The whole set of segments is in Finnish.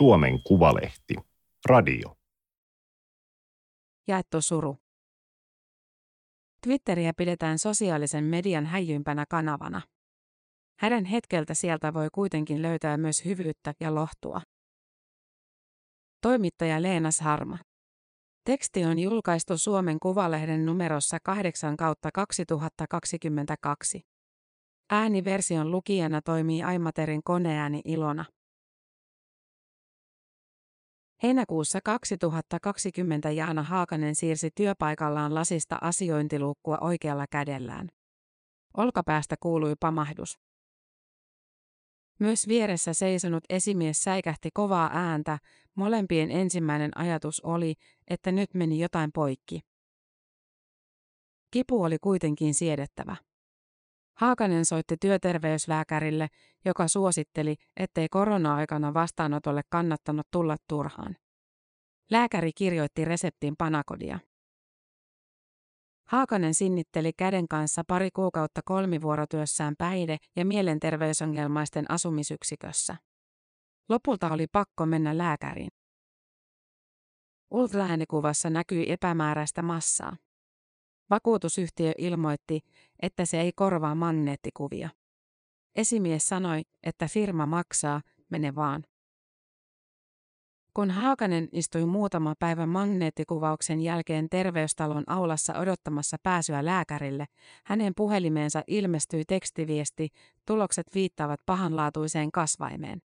Suomen Kuvalehti. Radio. Jaettu suru. Twitteriä pidetään sosiaalisen median häijyimpänä kanavana. Häden hetkeltä sieltä voi kuitenkin löytää myös hyvyyttä ja lohtua. Toimittaja Leena Harma. Teksti on julkaistu Suomen Kuvalehden numerossa 8 kautta 2022. Ääniversion lukijana toimii Aimaterin koneääni Ilona. Heinäkuussa 2020 Jaana Haakanen siirsi työpaikallaan lasista asiointiluukkua oikealla kädellään. Olkapäästä kuului pamahdus. Myös vieressä seisonut esimies säikähti kovaa ääntä, molempien ensimmäinen ajatus oli, että nyt meni jotain poikki. Kipu oli kuitenkin siedettävä. Haakanen soitti työterveyslääkärille, joka suositteli, ettei korona-aikana vastaanotolle kannattanut tulla turhaan. Lääkäri kirjoitti reseptin panakodia. Haakanen sinnitteli käden kanssa pari kuukautta kolmivuorotyössään päihde- ja mielenterveysongelmaisten asumisyksikössä. Lopulta oli pakko mennä lääkäriin. Ultraäänikuvassa näkyi epämääräistä massaa. Vakuutusyhtiö ilmoitti, että se ei korvaa magneettikuvia. Esimies sanoi, että firma maksaa, mene vaan. Kun Haakanen istui muutama päivä magneettikuvauksen jälkeen terveystalon aulassa odottamassa pääsyä lääkärille, hänen puhelimeensa ilmestyi tekstiviesti, tulokset viittaavat pahanlaatuiseen kasvaimeen.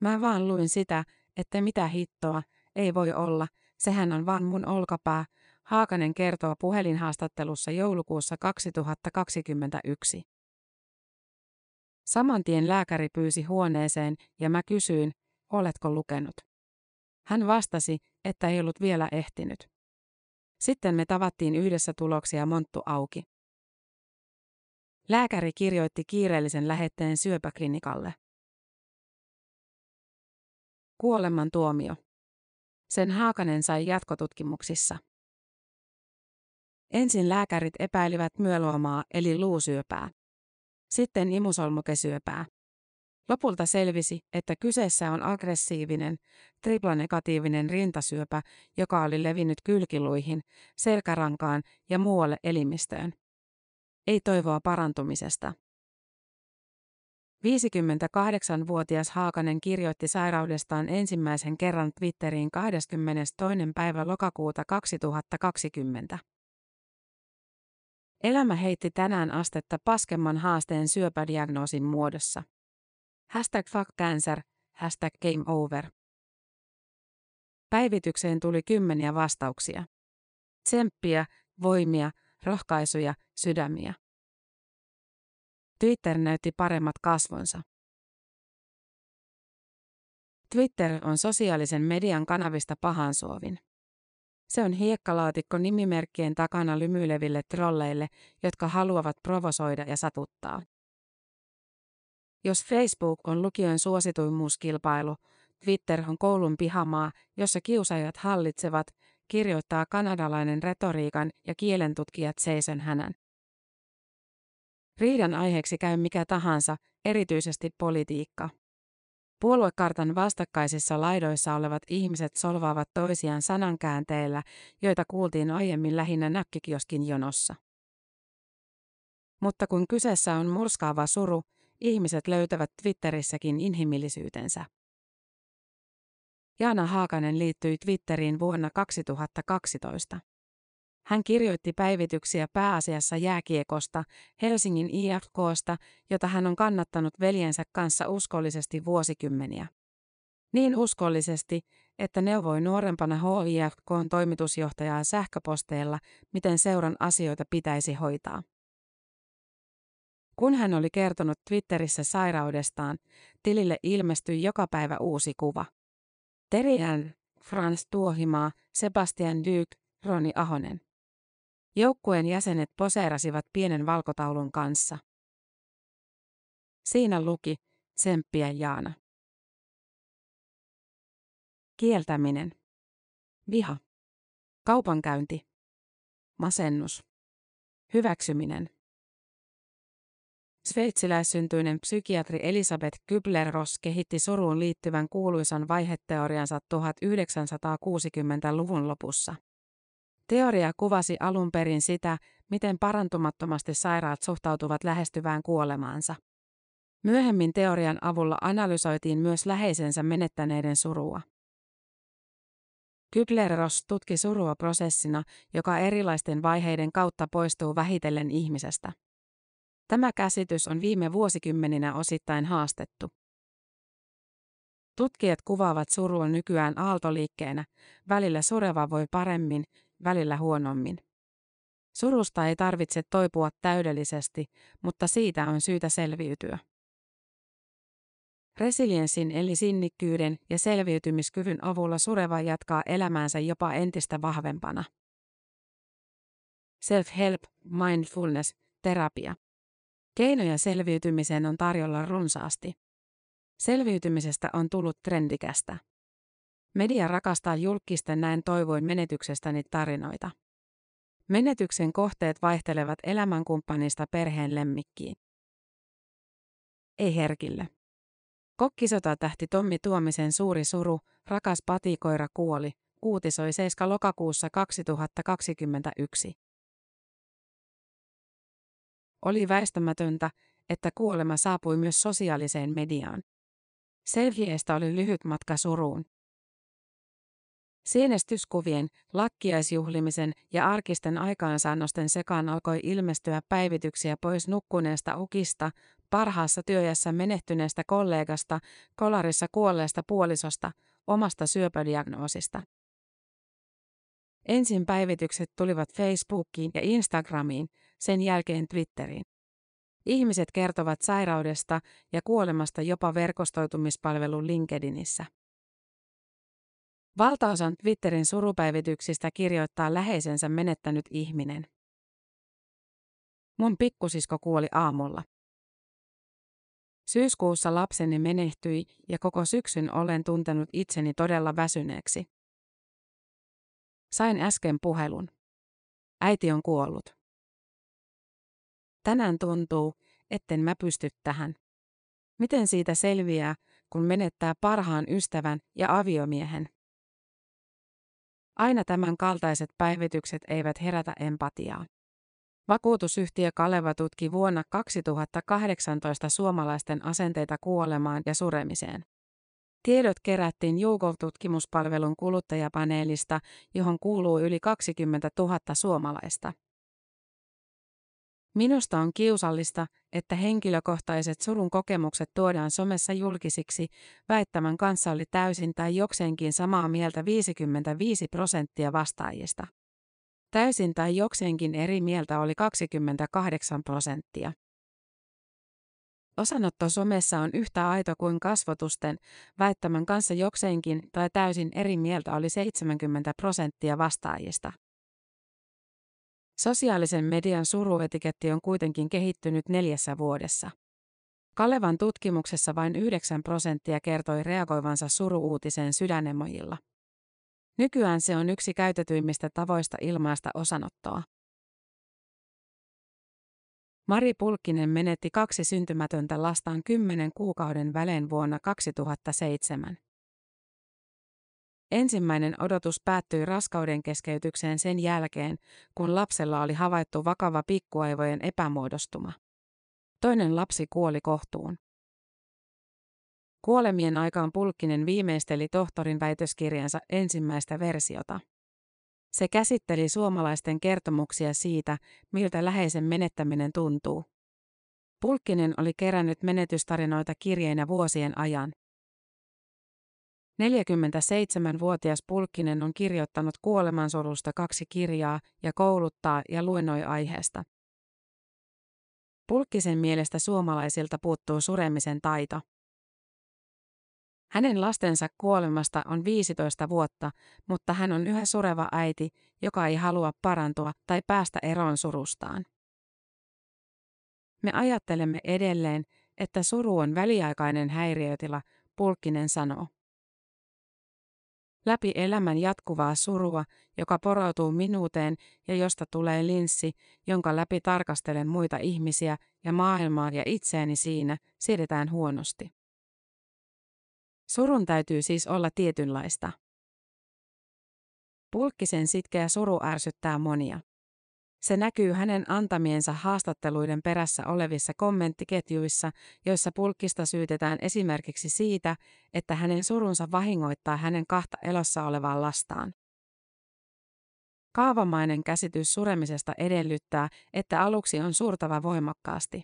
Mä vaan luin sitä, että mitä hittoa, ei voi olla, sehän on vaan mun olkapää, Haakanen kertoo puhelinhaastattelussa joulukuussa 2021. Samantien lääkäri pyysi huoneeseen ja mä kysyin, oletko lukenut? Hän vastasi, että ei ollut vielä ehtinyt. Sitten me tavattiin yhdessä tuloksia monttu auki. Lääkäri kirjoitti kiireellisen lähetteen syöpäklinikalle. Kuoleman tuomio. Sen Haakanen sai jatkotutkimuksissa. Ensin lääkärit epäilivät myöloomaa eli luusyöpää. Sitten imusolmukesyöpää. Lopulta selvisi, että kyseessä on aggressiivinen, triplanegatiivinen rintasyöpä, joka oli levinnyt kylkiluihin, selkärankaan ja muualle elimistöön. Ei toivoa parantumisesta. 58-vuotias Haakanen kirjoitti sairaudestaan ensimmäisen kerran Twitteriin 22. päivä lokakuuta 2020. Elämä heitti tänään astetta paskemman haasteen syöpädiagnoosin muodossa. Hashtag fuck cancer, hashtag game over. Päivitykseen tuli kymmeniä vastauksia. Tsemppiä, voimia, rohkaisuja, sydämiä. Twitter näytti paremmat kasvonsa. Twitter on sosiaalisen median kanavista pahansuovin. Se on hiekkalaatikko nimimerkkien takana lymyileville trolleille, jotka haluavat provosoida ja satuttaa. Jos Facebook on lukion suosituimmuuskilpailu, Twitter on koulun pihamaa, jossa kiusaajat hallitsevat, kirjoittaa kanadalainen retoriikan ja kielentutkijat Seison hänän. Riidan aiheeksi käy mikä tahansa, erityisesti politiikka. Puoluekartan vastakkaisissa laidoissa olevat ihmiset solvaavat toisiaan sanankäänteillä, joita kuultiin aiemmin lähinnä näkkikioskin jonossa. Mutta kun kyseessä on murskaava suru, ihmiset löytävät Twitterissäkin inhimillisyytensä. Jaana Haakanen liittyi Twitteriin vuonna 2012. Hän kirjoitti päivityksiä pääasiassa jääkiekosta, Helsingin IFKsta, jota hän on kannattanut veljensä kanssa uskollisesti vuosikymmeniä. Niin uskollisesti, että neuvoi nuorempana HIFKn toimitusjohtajaa sähköposteilla, miten seuran asioita pitäisi hoitaa. Kun hän oli kertonut Twitterissä sairaudestaan, tilille ilmestyi joka päivä uusi kuva. Terian, Frans Tuohimaa, Sebastian Dyk, Roni Ahonen. Joukkueen jäsenet poseerasivat pienen valkotaulun kanssa. Siinä luki, tsemppiä Jaana. Kieltäminen. Viha. Kaupankäynti. Masennus. Hyväksyminen. Sveitsiläissyntyinen psykiatri Elisabeth Kübler-Ross kehitti suruun liittyvän kuuluisan vaiheteoriansa 1960-luvun lopussa. Teoria kuvasi alun perin sitä, miten parantumattomasti sairaat suhtautuvat lähestyvään kuolemaansa. Myöhemmin teorian avulla analysoitiin myös läheisensä menettäneiden surua. Kübler-Ross tutki surua prosessina, joka erilaisten vaiheiden kautta poistuu vähitellen ihmisestä. Tämä käsitys on viime vuosikymmeninä osittain haastettu. Tutkijat kuvaavat surua nykyään aaltoliikkeenä, välillä sureva voi paremmin, välillä huonommin. Surusta ei tarvitse toipua täydellisesti, mutta siitä on syytä selviytyä. Resilienssin eli sinnikkyyden ja selviytymiskyvyn avulla sureva jatkaa elämäänsä jopa entistä vahvempana. Self-help, mindfulness, terapia. Keinoja selviytymiseen on tarjolla runsaasti. Selviytymisestä on tullut trendikästä. Media rakastaa julkisten näin toivoin menetyksestäni tarinoita. Menetyksen kohteet vaihtelevat elämänkumppanista perheen lemmikkiin. Ei herkille. Kokkisota tähti Tommi Tuomisen suuri suru, rakas patikoira kuoli, uutisoi 7. lokakuussa 2021. Oli väistämätöntä, että kuolema saapui myös sosiaaliseen mediaan. Selfiestä oli lyhyt matka suruun. Sienestyskuvien, lakkiaisjuhlimisen ja arkisten aikaansaannosten sekaan alkoi ilmestyä päivityksiä pois nukkuneesta ukista, parhaassa työjässä menehtyneestä kollegasta, kolarissa kuolleesta puolisosta, omasta syöpädiagnoosista. Ensin päivitykset tulivat Facebookiin ja Instagramiin, sen jälkeen Twitteriin. Ihmiset kertovat sairaudesta ja kuolemasta jopa verkostoitumispalvelun LinkedInissä. Valtaosan Twitterin surupäivityksistä kirjoittaa läheisensä menettänyt ihminen. Mun pikkusisko kuoli aamulla. Syyskuussa lapseni menehtyi ja koko syksyn olen tuntenut itseni todella väsyneeksi. Sain äsken puhelun. Äiti on kuollut. Tänään tuntuu, etten mä pysty tähän. Miten siitä selviää, kun menettää parhaan ystävän ja aviomiehen? Aina tämän kaltaiset päivitykset eivät herätä empatiaa. Vakuutusyhtiö Kaleva tutki vuonna 2018 suomalaisten asenteita kuolemaan ja suremiseen. Tiedot kerättiin Google-tutkimuspalvelun kuluttajapaneelista, johon kuuluu yli 20 000 suomalaista. Minusta on kiusallista, että henkilökohtaiset surun kokemukset tuodaan somessa julkisiksi, väittämän kanssa oli täysin tai jokseenkin samaa mieltä 55 prosenttia vastaajista. Täysin tai jokseenkin eri mieltä oli 28 prosenttia. Osanotto somessa on yhtä aito kuin kasvotusten, väittämän kanssa jokseenkin tai täysin eri mieltä oli 70 prosenttia vastaajista. Sosiaalisen median suruetiketti on kuitenkin kehittynyt neljässä vuodessa. Kalevan tutkimuksessa vain 9 prosenttia kertoi reagoivansa suruuutiseen sydänemojilla. Nykyään se on yksi käytetyimmistä tavoista ilmaista osanottoa. Mari Pulkkinen menetti kaksi syntymätöntä lastaan kymmenen kuukauden välein vuonna 2007. Ensimmäinen odotus päättyi raskauden keskeytykseen sen jälkeen, kun lapsella oli havaittu vakava pikkuaivojen epämuodostuma. Toinen lapsi kuoli kohtuun. Kuolemien aikaan Pulkkinen viimeisteli tohtorin väitöskirjansa ensimmäistä versiota. Se käsitteli suomalaisten kertomuksia siitä, miltä läheisen menettäminen tuntuu. Pulkkinen oli kerännyt menetystarinoita kirjeinä vuosien ajan. 47-vuotias Pulkkinen on kirjoittanut kuolemansurusta kaksi kirjaa ja kouluttaa ja luennoi aiheesta. Pulkkisen mielestä suomalaisilta puuttuu suremisen taito. Hänen lastensa kuolemasta on 15 vuotta, mutta hän on yhä sureva äiti, joka ei halua parantua tai päästä eroon surustaan. Me ajattelemme edelleen, että suru on väliaikainen häiriötila, Pulkkinen sanoo. Läpi elämän jatkuvaa surua, joka poroutuu minuuteen ja josta tulee linssi, jonka läpi tarkastelen muita ihmisiä ja maailmaa ja itseäni siinä, siedetään huonosti. Surun täytyy siis olla tietynlaista. Pulkkisen sitkeä suru ärsyttää monia. Se näkyy hänen antamiensa haastatteluiden perässä olevissa kommenttiketjuissa, joissa pulkkista syytetään esimerkiksi siitä, että hänen surunsa vahingoittaa hänen kahta elossa olevaa lastaan. Kaavamainen käsitys suremisesta edellyttää, että aluksi on surtava voimakkaasti.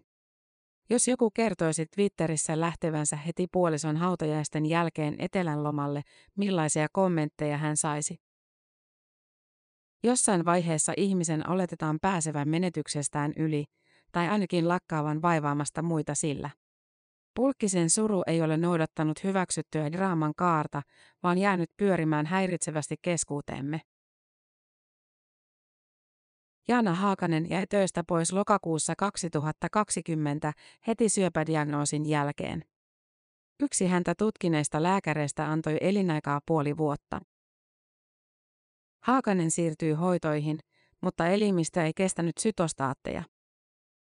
Jos joku kertoisi Twitterissä lähtevänsä heti puolison hautajaisten jälkeen etelän lomalle, millaisia kommentteja hän saisi? Jossain vaiheessa ihmisen oletetaan pääsevän menetyksestään yli, tai ainakin lakkaavan vaivaamasta muita sillä. Pulkkisen suru ei ole noudattanut hyväksyttyä draaman kaarta, vaan jäänyt pyörimään häiritsevästi keskuuteemme. Jaana Haakanen jäi töistä pois lokakuussa 2020 heti syöpädiagnoosin jälkeen. Yksi häntä tutkineista lääkäreistä antoi elinaikaa puoli vuotta. Haakanen siirtyi hoitoihin, mutta elimistä ei kestänyt sytostaatteja.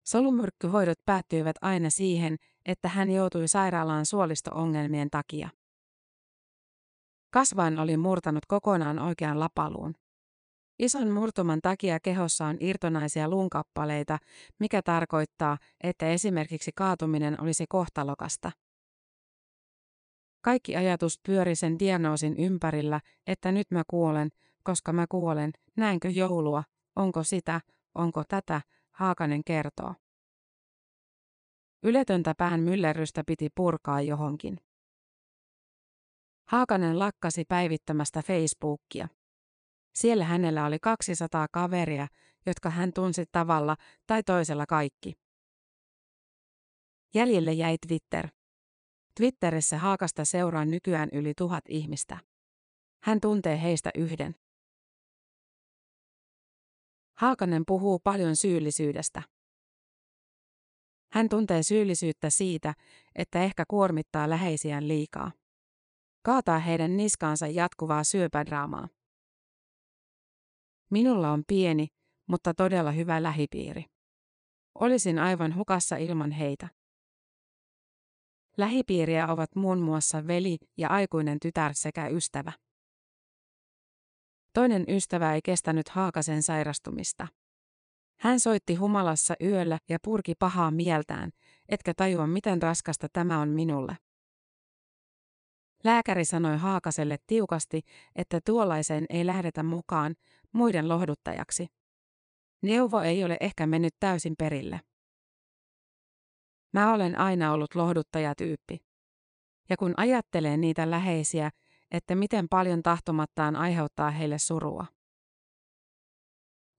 Solumyrkkyhoidot päättyivät aina siihen, että hän joutui sairaalaan suolisto-ongelmien takia. Kasvain oli murtanut kokonaan oikean lapaluun. Ison murtuman takia kehossa on irtonaisia luunkappaleita, mikä tarkoittaa, että esimerkiksi kaatuminen olisi kohtalokasta. Kaikki ajatus pyöri sen diagnoosin ympärillä, että nyt mä kuolen, koska mä kuolen, näinkö joulua, onko sitä, onko tätä, Haakanen kertoo. Yletöntä pään myllerrystä piti purkaa johonkin. Haakanen lakkasi päivittämästä Facebookia. Siellä hänellä oli 200 kaveria, jotka hän tunsi tavalla tai toisella kaikki. Jäljelle jäi Twitter. Twitterissä Haakasta seuraa nykyään yli tuhat ihmistä. Hän tuntee heistä yhden. Haakanen puhuu paljon syyllisyydestä. Hän tuntee syyllisyyttä siitä, että ehkä kuormittaa läheisiään liikaa. Kaataa heidän niskaansa jatkuvaa syöpädraamaa. Minulla on pieni, mutta todella hyvä lähipiiri. Olisin aivan hukassa ilman heitä. Lähipiiriä ovat muun muassa veli ja aikuinen tytär sekä ystävä. Toinen ystävä ei kestänyt Haakasen sairastumista. Hän soitti humalassa yöllä ja purki pahaa mieltään, etkä tajua miten raskasta tämä on minulle. Lääkäri sanoi Haakaselle tiukasti, että tuollaiseen ei lähdetä mukaan muiden lohduttajaksi. Neuvo ei ole ehkä mennyt täysin perille. Mä olen aina ollut lohduttajatyyppi. Ja kun ajattelee niitä läheisiä, että miten paljon tahtomattaan aiheuttaa heille surua.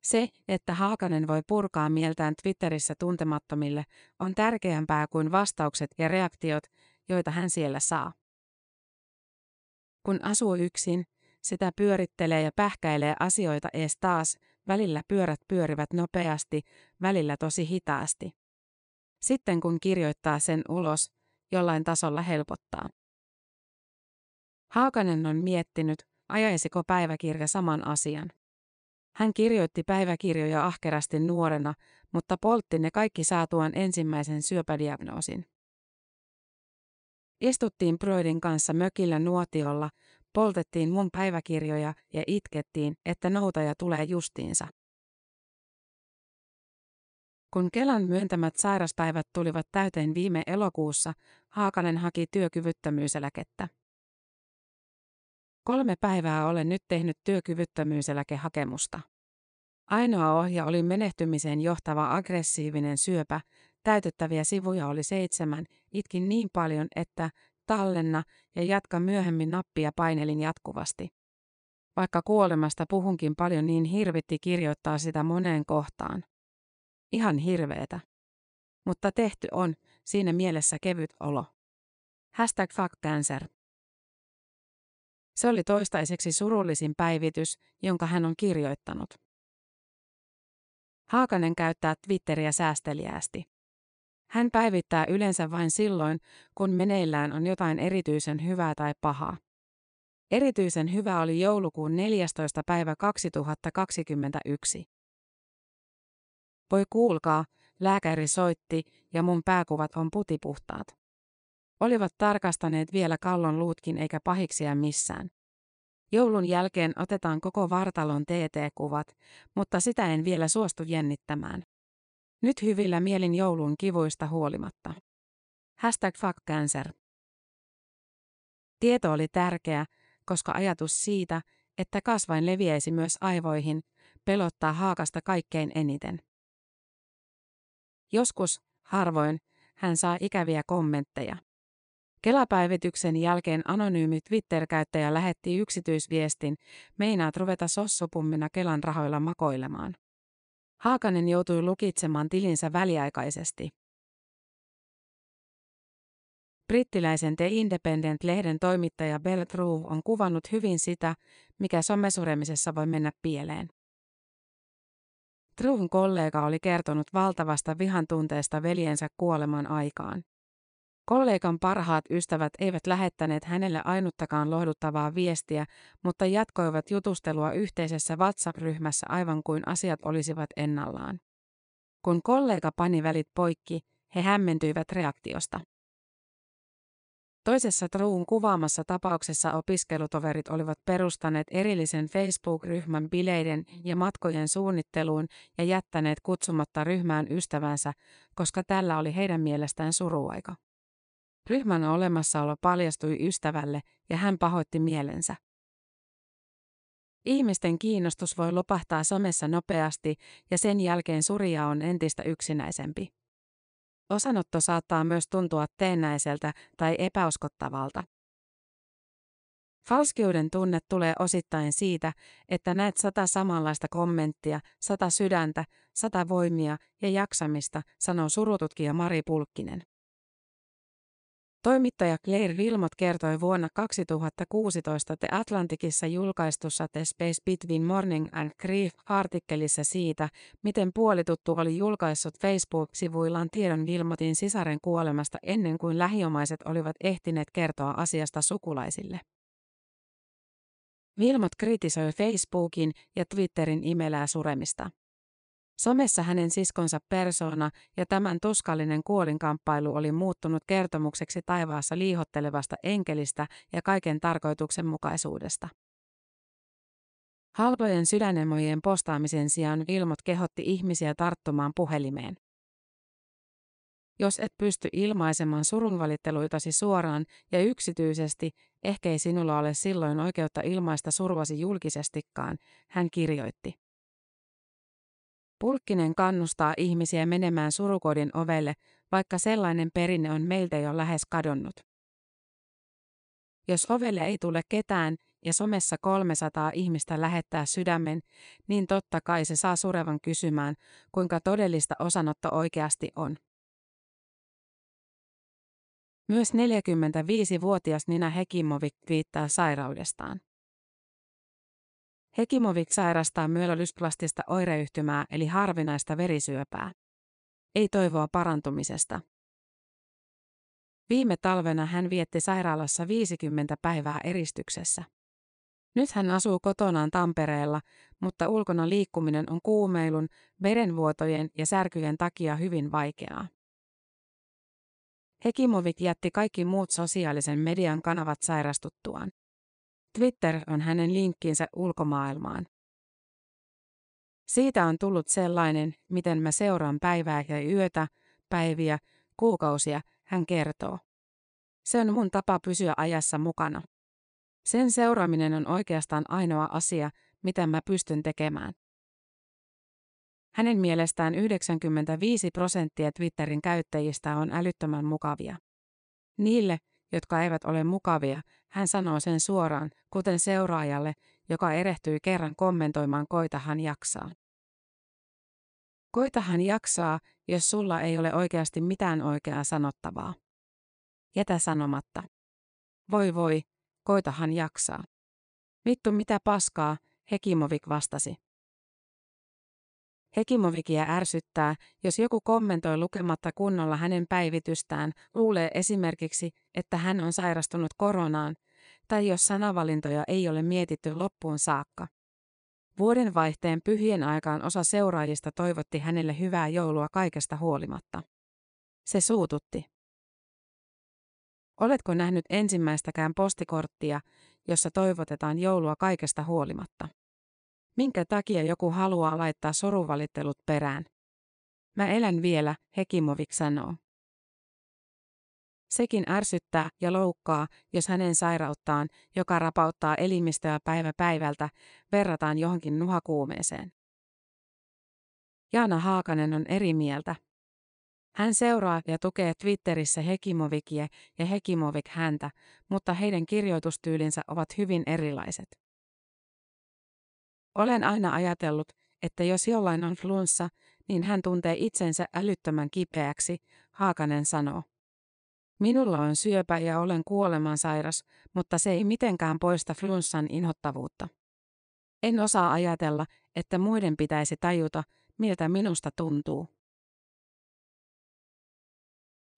Se, että Haakanen voi purkaa mieltään Twitterissä tuntemattomille, on tärkeämpää kuin vastaukset ja reaktiot, joita hän siellä saa. Kun asuu yksin, sitä pyörittelee ja pähkäilee asioita ees taas, välillä pyörät pyörivät nopeasti, välillä tosi hitaasti. Sitten kun kirjoittaa sen ulos, jollain tasolla helpottaa. Haakanen on miettinyt, ajaisiko päiväkirja saman asian. Hän kirjoitti päiväkirjoja ahkerasti nuorena, mutta poltti ne kaikki saatuaan ensimmäisen syöpädiagnoosin. Istuttiin Broidin kanssa mökillä nuotiolla, poltettiin mun päiväkirjoja ja itkettiin, että noutaja tulee justiinsa. Kun Kelan myöntämät sairaspäivät tulivat täyteen viime elokuussa, Haakanen haki työkyvyttömyyseläkettä. Kolme päivää olen nyt tehnyt työkyvyttömyyseläkehakemusta. Ainoa ohja oli menehtymiseen johtava aggressiivinen syöpä, täytettäviä sivuja oli seitsemän, itkin niin paljon, että tallenna ja jatka myöhemmin nappia painelin jatkuvasti. Vaikka kuolemasta puhunkin paljon niin hirvitti kirjoittaa sitä moneen kohtaan. Ihan hirveetä. Mutta tehty on, siinä mielessä kevyt olo. Hashtag fuck cancer. Se oli toistaiseksi surullisin päivitys, jonka hän on kirjoittanut. Haakanen käyttää Twitteriä säästeliäästi. Hän päivittää yleensä vain silloin, kun meneillään on jotain erityisen hyvää tai pahaa. Erityisen hyvä oli joulukuun 14. päivä 2021. Voi kuulkaa, lääkäri soitti ja mun pääkuvat on putipuhtaat. Olivat tarkastaneet vielä kallon luutkin eikä pahiksia missään. Joulun jälkeen otetaan koko vartalon TT-kuvat, mutta sitä en vielä suostu jännittämään. Nyt hyvillä mielin joulun kivuista huolimatta. Hashtag fuck cancer. Tieto oli tärkeä, koska ajatus siitä, että kasvain leviäisi myös aivoihin, pelottaa haakasta kaikkein eniten. Joskus, harvoin, hän saa ikäviä kommentteja. Kelapäivityksen jälkeen anonyymi Twitter-käyttäjä lähetti yksityisviestin, meinaat ruveta sossopummina Kelan rahoilla makoilemaan. Haakanen joutui lukitsemaan tilinsä väliaikaisesti. Brittiläisen The Independent-lehden toimittaja Bell True on kuvannut hyvin sitä, mikä somesuremisessa voi mennä pieleen. Truun kollega oli kertonut valtavasta vihan tunteesta veljensä kuoleman aikaan. Kollegan parhaat ystävät eivät lähettäneet hänelle ainuttakaan lohduttavaa viestiä, mutta jatkoivat jutustelua yhteisessä WhatsApp-ryhmässä aivan kuin asiat olisivat ennallaan. Kun kollega pani välit poikki, he hämmentyivät reaktiosta. Toisessa Truun kuvaamassa tapauksessa opiskelutoverit olivat perustaneet erillisen Facebook-ryhmän bileiden ja matkojen suunnitteluun ja jättäneet kutsumatta ryhmään ystävänsä, koska tällä oli heidän mielestään suruaika. Ryhmän olemassaolo paljastui ystävälle ja hän pahoitti mielensä. Ihmisten kiinnostus voi lopahtaa somessa nopeasti ja sen jälkeen surja on entistä yksinäisempi. Osanotto saattaa myös tuntua teennäiseltä tai epäuskottavalta. Falskiuden tunne tulee osittain siitä, että näet sata samanlaista kommenttia, sata sydäntä, sata voimia ja jaksamista, sanoo surututkija Mari Pulkkinen. Toimittaja Claire Wilmot kertoi vuonna 2016 The Atlanticissa julkaistussa The Space Between Morning and Grief-artikkelissa siitä, miten puolituttu oli julkaissut Facebook-sivuillaan tiedon Wilmotin sisaren kuolemasta ennen kuin lähiomaiset olivat ehtineet kertoa asiasta sukulaisille. Wilmot kritisoi Facebookin ja Twitterin imelää suremista. Somessa hänen siskonsa persona ja tämän tuskallinen kuolinkamppailu oli muuttunut kertomukseksi taivaassa liihottelevasta enkelistä ja kaiken tarkoituksenmukaisuudesta. Halpojen sydänemojen postaamisen sijaan Ilmot kehotti ihmisiä tarttumaan puhelimeen. Jos et pysty ilmaisemaan surunvalitteluitasi suoraan ja yksityisesti, ehkä ei sinulla ole silloin oikeutta ilmaista survasi julkisestikaan, hän kirjoitti. Pulkkinen kannustaa ihmisiä menemään surukodin ovelle, vaikka sellainen perinne on meiltä jo lähes kadonnut. Jos ovelle ei tule ketään ja somessa 300 ihmistä lähettää sydämen, niin totta kai se saa surevan kysymään, kuinka todellista osanotto oikeasti on. Myös 45-vuotias Nina Hekimovik viittaa sairaudestaan. Hekimovik sairastaa myelolysplastista oireyhtymää eli harvinaista verisyöpää. Ei toivoa parantumisesta. Viime talvena hän vietti sairaalassa 50 päivää eristyksessä. Nyt hän asuu kotonaan Tampereella, mutta ulkona liikkuminen on kuumeilun, verenvuotojen ja särkyjen takia hyvin vaikeaa. Hekimovik jätti kaikki muut sosiaalisen median kanavat sairastuttuaan. Twitter on hänen linkkinsä ulkomaailmaan. Siitä on tullut sellainen, miten mä seuraan päivää ja yötä, päiviä, kuukausia, hän kertoo. Se on mun tapa pysyä ajassa mukana. Sen seuraaminen on oikeastaan ainoa asia, mitä mä pystyn tekemään. Hänen mielestään 95 prosenttia Twitterin käyttäjistä on älyttömän mukavia. Niille, jotka eivät ole mukavia, hän sanoo sen suoraan, kuten seuraajalle, joka erehtyi kerran kommentoimaan koitahan jaksaa. Koitahan jaksaa, jos sulla ei ole oikeasti mitään oikeaa sanottavaa. Jätä sanomatta. Voi voi, koitahan jaksaa. Vittu mitä paskaa, Hekimovik vastasi. Hekimovikia ärsyttää, jos joku kommentoi lukematta kunnolla hänen päivitystään, luulee esimerkiksi, että hän on sairastunut koronaan, tai jos sanavalintoja ei ole mietitty loppuun saakka. Vuodenvaihteen pyhien aikaan osa seuraajista toivotti hänelle hyvää joulua kaikesta huolimatta. Se suututti. Oletko nähnyt ensimmäistäkään postikorttia, jossa toivotetaan joulua kaikesta huolimatta? Minkä takia joku haluaa laittaa soruvalittelut perään? Mä elän vielä, Hekimovik sanoo. Sekin ärsyttää ja loukkaa, jos hänen sairauttaan, joka rapauttaa elimistöä päivä päivältä, verrataan johonkin nuhakuumeeseen. Jaana Haakanen on eri mieltä. Hän seuraa ja tukee Twitterissä Hekimovikia ja Hekimovik häntä, mutta heidän kirjoitustyylinsä ovat hyvin erilaiset. Olen aina ajatellut, että jos jollain on flunssa, niin hän tuntee itsensä älyttömän kipeäksi, Haakanen sanoo. Minulla on syöpä ja olen kuolemansairas, mutta se ei mitenkään poista flunssan inhottavuutta. En osaa ajatella, että muiden pitäisi tajuta, miltä minusta tuntuu.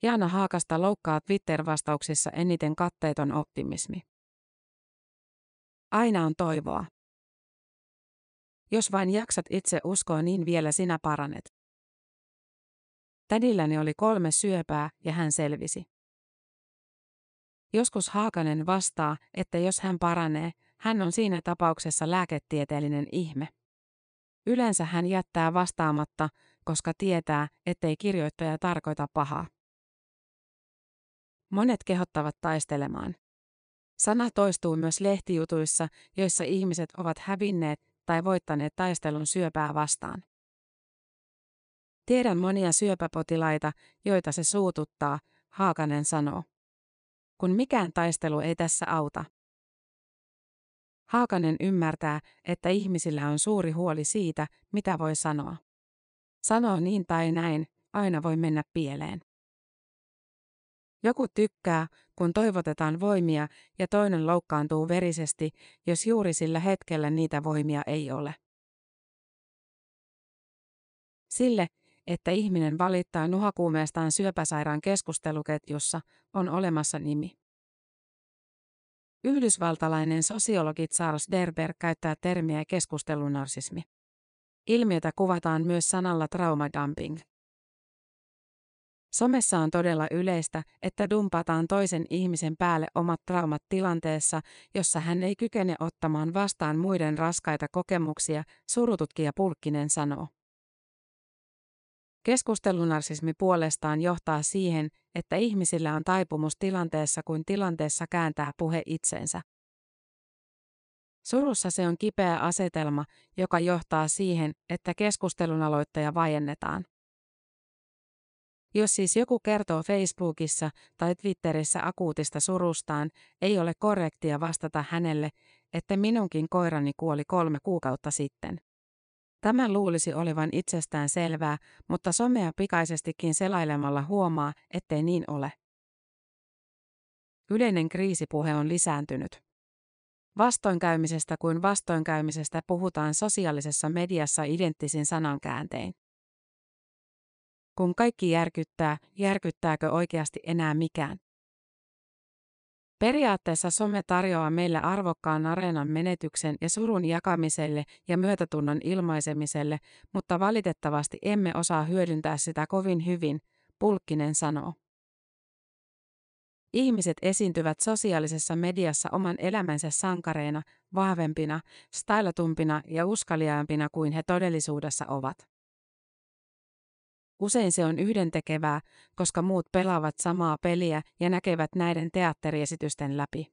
Jaana Haakasta loukkaa Twitter-vastauksissa eniten katteeton optimismi. Aina on toivoa. Jos vain jaksat itse uskoa, niin vielä sinä paranet. Tädilläni oli kolme syöpää ja hän selvisi. Joskus Haakanen vastaa, että jos hän paranee, hän on siinä tapauksessa lääketieteellinen ihme. Yleensä hän jättää vastaamatta, koska tietää, ettei kirjoittaja tarkoita pahaa. Monet kehottavat taistelemaan. Sana toistuu myös lehtijutuissa, joissa ihmiset ovat hävinneet tai voittaneet taistelun syöpää vastaan. Tiedän monia syöpäpotilaita, joita se suututtaa, Haakanen sanoo. Kun mikään taistelu ei tässä auta. Haakanen ymmärtää, että ihmisillä on suuri huoli siitä, mitä voi sanoa. Sanoo niin tai näin, aina voi mennä pieleen. Joku tykkää, kun toivotetaan voimia, ja toinen loukkaantuu verisesti, jos juuri sillä hetkellä niitä voimia ei ole. Sille, että ihminen valittaa nuhakuumeestaan syöpäsairaan keskusteluketjussa, on olemassa nimi. Yhdysvaltalainen sosiologi Charles Derber käyttää termiä keskustelunarsismi. Ilmiötä kuvataan myös sanalla traumadumping. Somessa on todella yleistä, että dumpataan toisen ihmisen päälle omat traumat tilanteessa, jossa hän ei kykene ottamaan vastaan muiden raskaita kokemuksia, surututkija Pulkkinen sanoo. Keskustelunarsismi puolestaan johtaa siihen, että ihmisillä on taipumus tilanteessa kuin tilanteessa kääntää puhe itsensä. Surussa se on kipeä asetelma, joka johtaa siihen, että keskustelun aloittaja vajennetaan. Jos siis joku kertoo Facebookissa tai Twitterissä akuutista surustaan, ei ole korrektia vastata hänelle, että minunkin koirani kuoli kolme kuukautta sitten. Tämän luulisi olevan itsestään selvää, mutta somea pikaisestikin selailemalla huomaa, ettei niin ole. Yleinen kriisipuhe on lisääntynyt. Vastoinkäymisestä kuin vastoinkäymisestä puhutaan sosiaalisessa mediassa identtisin sanankääntein. Kun kaikki järkyttää, järkyttääkö oikeasti enää mikään? Periaatteessa some tarjoaa meille arvokkaan areenan menetyksen ja surun jakamiselle ja myötätunnon ilmaisemiselle, mutta valitettavasti emme osaa hyödyntää sitä kovin hyvin, Pulkkinen sanoo. Ihmiset esiintyvät sosiaalisessa mediassa oman elämänsä sankareina, vahvempina, stylatumpina ja uskaliaampina kuin he todellisuudessa ovat. Usein se on yhdentekevää, koska muut pelaavat samaa peliä ja näkevät näiden teatteriesitysten läpi.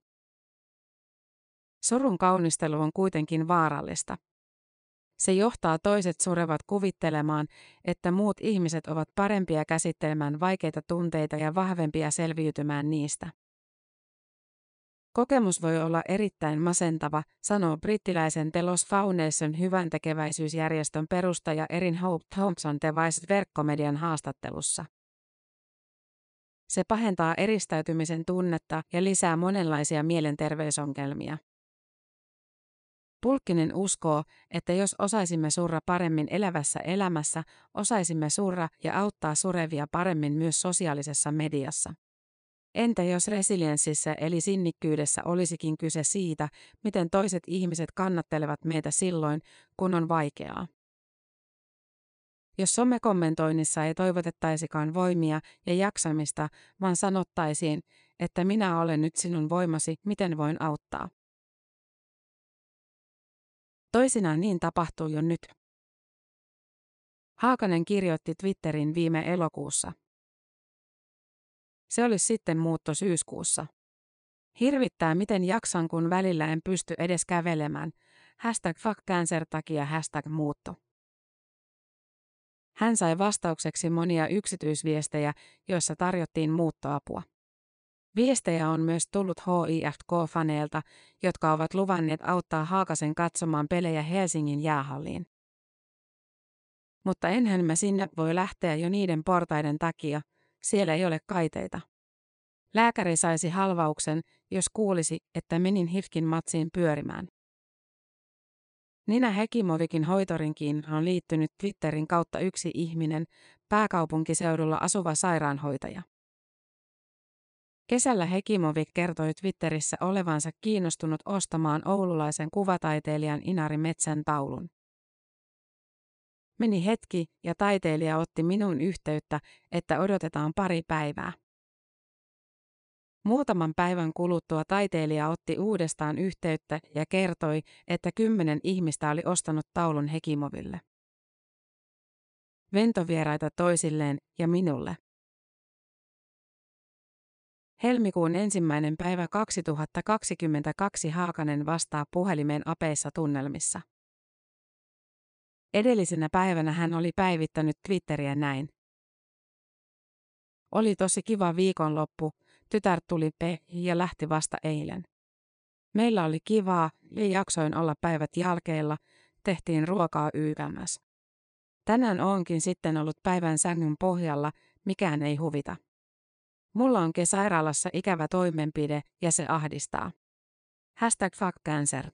Surun kaunistelu on kuitenkin vaarallista. Se johtaa toiset surevat kuvittelemaan, että muut ihmiset ovat parempia käsittelemään vaikeita tunteita ja vahvempia selviytymään niistä. Kokemus voi olla erittäin masentava, sanoo brittiläisen Telos Foundation hyvän tekeväisyysjärjestön perustaja Erin Hope Thompson Device verkkomedian haastattelussa. Se pahentaa eristäytymisen tunnetta ja lisää monenlaisia mielenterveysongelmia. Pulkkinen uskoo, että jos osaisimme surra paremmin elävässä elämässä, osaisimme surra ja auttaa surevia paremmin myös sosiaalisessa mediassa. Entä jos resilienssissä eli sinnikkyydessä olisikin kyse siitä, miten toiset ihmiset kannattelevat meitä silloin, kun on vaikeaa? Jos somekommentoinnissa ei toivotettaisikaan voimia ja jaksamista, vaan sanottaisiin, että minä olen nyt sinun voimasi, miten voin auttaa. Toisinaan niin tapahtuu jo nyt. Haakanen kirjoitti Twitterin viime elokuussa. Se olisi sitten muutto syyskuussa. Hirvittää miten jaksan kun välillä en pysty edes kävelemään. Hashtag fuck cancer takia hashtag muutto. Hän sai vastaukseksi monia yksityisviestejä, joissa tarjottiin muuttoapua. Viestejä on myös tullut HIFK-faneilta, jotka ovat luvanneet auttaa Haakasen katsomaan pelejä Helsingin jäähalliin. Mutta enhän mä sinne voi lähteä jo niiden portaiden takia, siellä ei ole kaiteita. Lääkäri saisi halvauksen, jos kuulisi, että menin Hifkin matsiin pyörimään. Nina Hekimovikin hoitorinkiin on liittynyt Twitterin kautta yksi ihminen, pääkaupunkiseudulla asuva sairaanhoitaja. Kesällä Hekimovik kertoi Twitterissä olevansa kiinnostunut ostamaan oululaisen kuvataiteilijan Inari Metsän taulun. Meni hetki ja taiteilija otti minun yhteyttä, että odotetaan pari päivää. Muutaman päivän kuluttua taiteilija otti uudestaan yhteyttä ja kertoi, että kymmenen ihmistä oli ostanut taulun Hekimoville. Ventovieraita toisilleen ja minulle. Helmikuun ensimmäinen päivä 2022 Haakanen vastaa puhelimeen apeissa tunnelmissa. Edellisenä päivänä hän oli päivittänyt Twitteriä näin. Oli tosi kiva viikonloppu, tytär tuli pe ja lähti vasta eilen. Meillä oli kivaa ja jaksoin olla päivät jälkeillä, tehtiin ruokaa YMS. Tänään onkin sitten ollut päivän sängyn pohjalla, mikään ei huvita. Mulla onkin sairaalassa ikävä toimenpide ja se ahdistaa. Hashtag fuck cancer.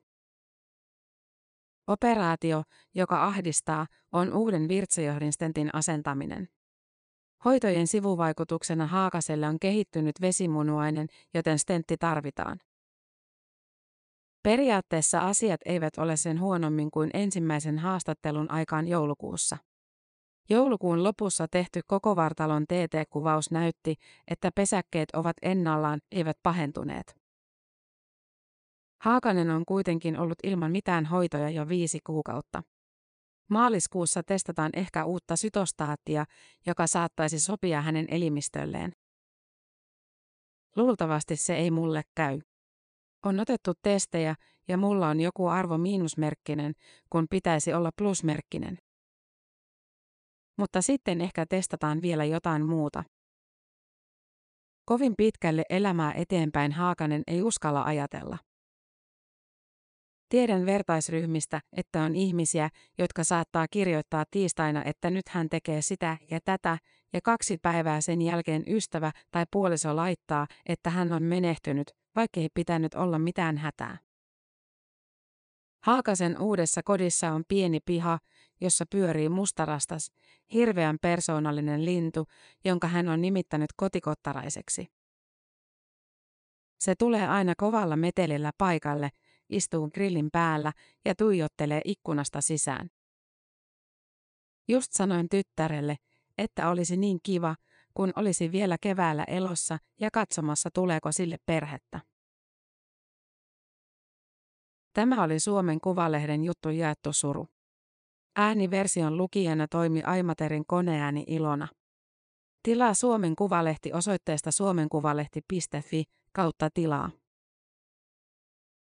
Operaatio, joka ahdistaa, on uuden virtsajohdinstentin asentaminen. Hoitojen sivuvaikutuksena Haakaselle on kehittynyt vesimunuainen, joten stentti tarvitaan. Periaatteessa asiat eivät ole sen huonommin kuin ensimmäisen haastattelun aikaan joulukuussa. Joulukuun lopussa tehty koko vartalon TT-kuvaus näytti, että pesäkkeet ovat ennallaan, eivät pahentuneet. Haakanen on kuitenkin ollut ilman mitään hoitoja jo viisi kuukautta. Maaliskuussa testataan ehkä uutta sytostaattia, joka saattaisi sopia hänen elimistölleen. Luultavasti se ei mulle käy. On otettu testejä ja mulla on joku arvo miinusmerkkinen, kun pitäisi olla plusmerkkinen. Mutta sitten ehkä testataan vielä jotain muuta. Kovin pitkälle elämää eteenpäin Haakanen ei uskalla ajatella. Tiedän vertaisryhmistä, että on ihmisiä, jotka saattaa kirjoittaa tiistaina, että nyt hän tekee sitä ja tätä, ja kaksi päivää sen jälkeen ystävä tai puoliso laittaa, että hän on menehtynyt, vaikkei pitänyt olla mitään hätää. Haakasen uudessa kodissa on pieni piha, jossa pyörii mustarastas, hirveän persoonallinen lintu, jonka hän on nimittänyt kotikottaraiseksi. Se tulee aina kovalla metelillä paikalle, istuu grillin päällä ja tuijottelee ikkunasta sisään. Just sanoin tyttärelle, että olisi niin kiva, kun olisi vielä keväällä elossa ja katsomassa tuleeko sille perhettä. Tämä oli Suomen Kuvalehden juttu jaettu suru. Ääniversion lukijana toimi Aimaterin koneääni Ilona. Tilaa Suomen Kuvalehti osoitteesta suomenkuvalehti.fi kautta tilaa.